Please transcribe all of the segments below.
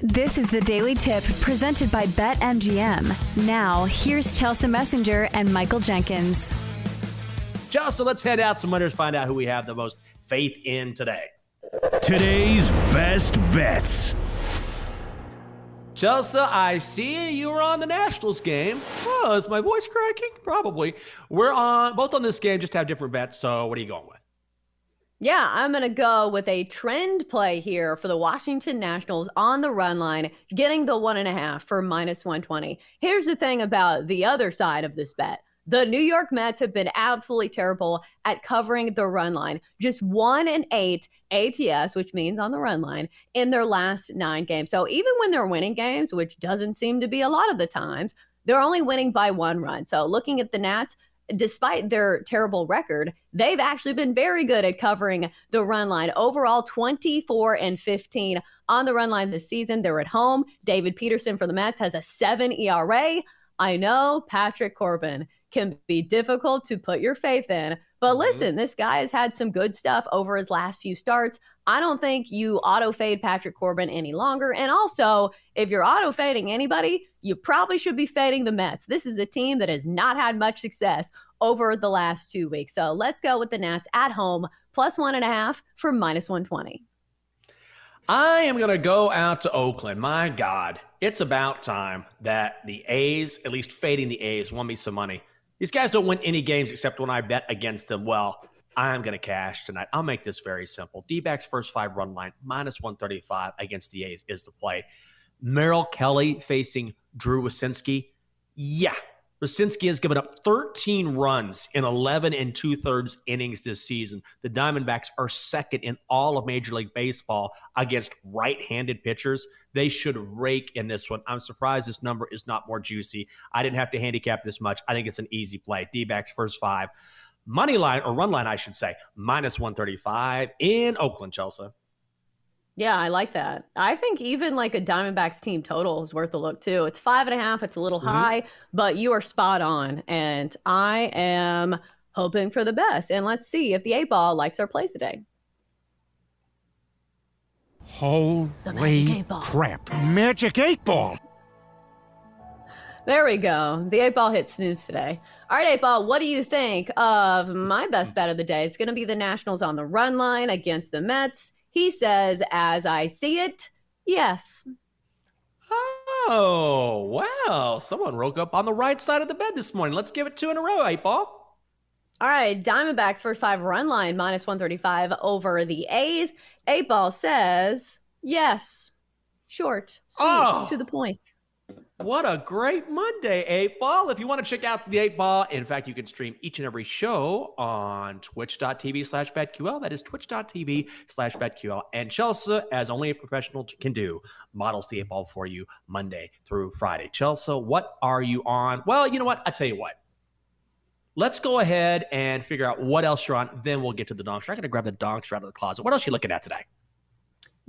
This is the Daily Tip presented by BetMGM. Now, here's Chelsa Messinger and Michael Jenkins. Chelsa, let's head out some winners, find out who we have the most faith in today. Today's best bets. Chelsa, I see you were on the Nationals game. Oh, is my voice cracking? Probably. We're on both on this game, just have different bets. So, what are you going with? Yeah, I'm going to go with a trend play here for the Washington Nationals on the run line, getting the one and a half for minus 120. Here's the thing about the other side of this bet. The New York Mets have been absolutely terrible at covering the run line. Just one and eight ATS, which means on the run line, in their last nine games. So even when they're winning games, which doesn't seem to be a lot of the times, they're only winning by one run. So looking at the Nats, despite their terrible record, they've actually been very good at covering the run line. Overall, 24 and 15 on the run line this season. They're at home. David Peterson for the Mets has a seven ERA. I know Patrick Corbin can be difficult to put your faith in, but mm-hmm. listen, this guy has had some good stuff over his last few starts. I don't think you auto fade Patrick Corbin any longer. And also, if you're auto fading anybody, you probably should be fading the Mets. This is a team that has not had much success over the last two weeks. So let's go with the Nats at home, plus one and a half for minus 120. I am going to go out to Oakland. My God, it's about time that the A's, at least fading the A's, won me some money. These guys don't win any games except when I bet against them. Well, I'm going to cash tonight. I'll make this very simple. D backs first five run line, minus 135 against the A's is the play. Merrill Kelly facing Drew Rucinski. Yeah. Rucinski has given up 13 runs in 11 and two thirds innings this season. The Diamondbacks are second in all of Major League Baseball against right handed pitchers. They should rake in this one. I'm surprised this number is not more juicy. I didn't have to handicap this much. I think it's an easy play. D backs first five. Money line, or run line, I should say, minus 135 in Oakland, Chelsa. Yeah, I like that. I think even like a Diamondbacks team total is worth a look too. It's five and a half. It's a little mm-hmm. high, but you are spot on. And I am hoping for the best. And let's see if the eight ball likes our plays today. Holy magic crap. Magic eight ball. There we go. The eight ball hit snooze today. All right, eight ball, what do you think of my best bet of the day? It's going to be the Nationals on the run line against the Mets. He says, as I see it, yes. Oh, wow. Someone woke up on the right side of the bed this morning. Let's give it two in a row, eight ball. All right, Diamondbacks first five run line minus 135 over the A's. Eight ball says yes. Short, sweet, oh. to the point. What a great Monday, 8 Ball. If you want to check out the 8 Ball, in fact, you can stream each and every show on twitch.tv slash BetQL. That is twitch.tv slash BetQL. And Chelsa, as only a professional can do, models the 8 Ball for you Monday through Friday. Chelsa, what are you on? Well, you know what? I tell you what. Let's go ahead and figure out what else you're on. Then we'll get to the donks. I'm going to grab the donks out of the closet. What else are you looking at today?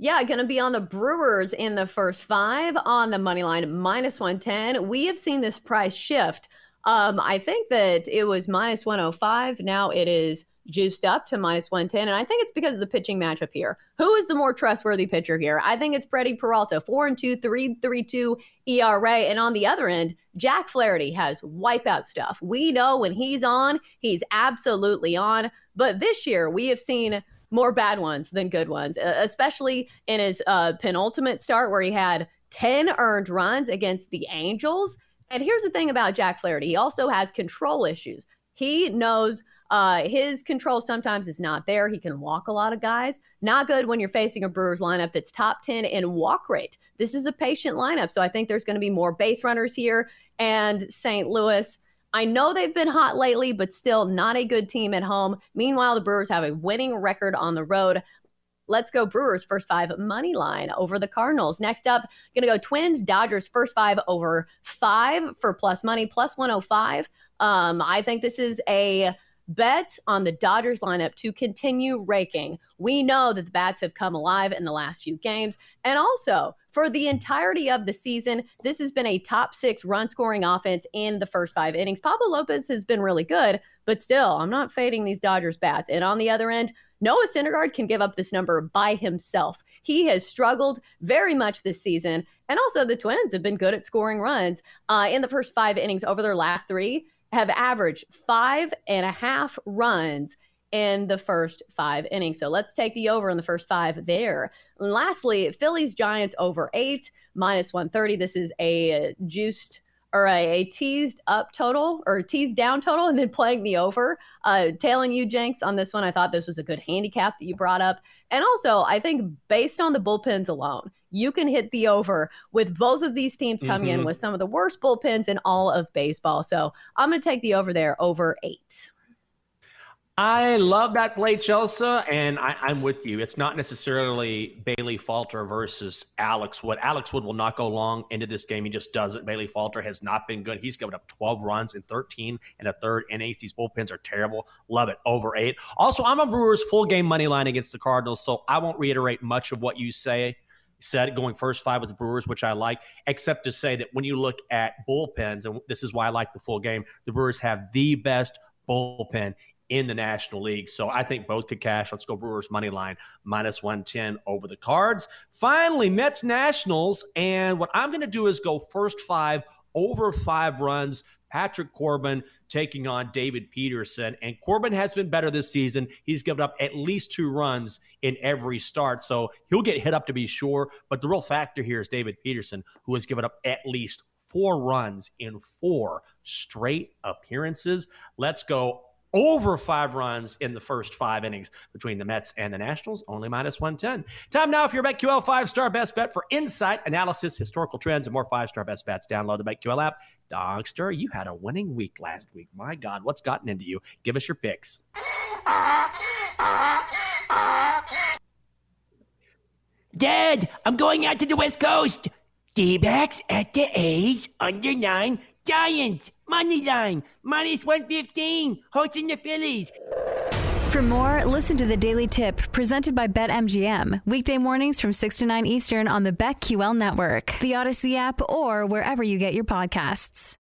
Yeah, going to be on the Brewers in the first five on the money line, minus 110. We have seen this price shift. Um, I think that it was minus 105. Now it is juiced up to minus 110. And I think it's because of the pitching matchup here. Who is the more trustworthy pitcher here? I think it's Freddie Peralta, 4 and 2, 3 3 2 ERA. And on the other end, Jack Flaherty has wipeout stuff. We know when he's on, he's absolutely on. But this year, we have seen more bad ones than good ones, especially in his uh, penultimate start where he had 10 earned runs against the Angels. And here's the thing about Jack Flaherty he also has control issues. He knows uh, his control sometimes is not there. He can walk a lot of guys. Not good when you're facing a Brewers lineup that's top 10 in walk rate. This is a patient lineup. So I think there's going to be more base runners here. And St. Louis I know they've been hot lately, but still not a good team at home. Meanwhile, the Brewers have a winning record on the road. Let's go Brewers first five money line over the Cardinals. Next up, gonna go Twins Dodgers first five over five for plus money plus 105. Um, I think this is a bet on the Dodgers lineup to continue raking. We know that the bats have come alive in the last few games, and also for the entirety of the season, this has been a top six run scoring offense in the first five innings. Pablo Lopez has been really good, but still, I'm not fading these Dodgers bats. And on the other end, Noah Syndergaard can give up this number by himself. He has struggled very much this season. And also, the Twins have been good at scoring runs uh, in the first five innings over their last three, have averaged five and a half runs in the first five innings. So let's take the over in the first five there. And lastly, Phillies Giants over eight, minus 130. This is a uh, juiced or a, a, teased up total or teased down total and then playing the over. Uh, tailing you, Jenks, on this one. I thought this was a good handicap that you brought up. And also, I think based on the bullpens alone, you can hit the over with both of these teams coming mm-hmm. in with some of the worst bullpens in all of baseball. So I'm going to take the over there over eight. I love that play, Chelsa, and I, am with you. It's not necessarily Bailey Falter versus Alex Wood. Alex Wood will not go long into this game. He just doesn't. Bailey Falter has not been good. He's given up 12 runs in 13 and a third innings. These bullpens are terrible. Love it. Over eight. Also, I'm a Brewers full game money line against the Cardinals, so I won't reiterate much of what you say said going first five with the Brewers, which I like, except to say that when you look at bullpens, and this is why I like the full game, the Brewers have the best bullpen in the National League. So I think both could cash. Let's go Brewers money line minus 110 over the cards. Finally, Mets Nationals. And what I'm going to do is go first five over five runs. Patrick Corbin taking on David Peterson. And Corbin has been better this season. He's given up at least two runs in every start. So he'll get hit up to be sure. But the real factor here is David Peterson, who has given up at least four runs in four straight appearances. Let's go over five runs in the first five innings between the Mets and the Nationals, only minus 110. Time now for your BetQL five star best bet for insight, analysis, historical trends, and more five star best bets. Download the BetQL app. Donkster, you had a winning week last week. My God, what's gotten into you? Give us your picks. Dad, I'm going out to the West Coast. D-backs at the A's under nine Giants, money line, minus 115, hosting the Phillies. For more, listen to the Daily Tip presented by BetMGM. Weekday mornings from 6 to 9 Eastern on the BetQL network, the Audacy app, or wherever you get your podcasts.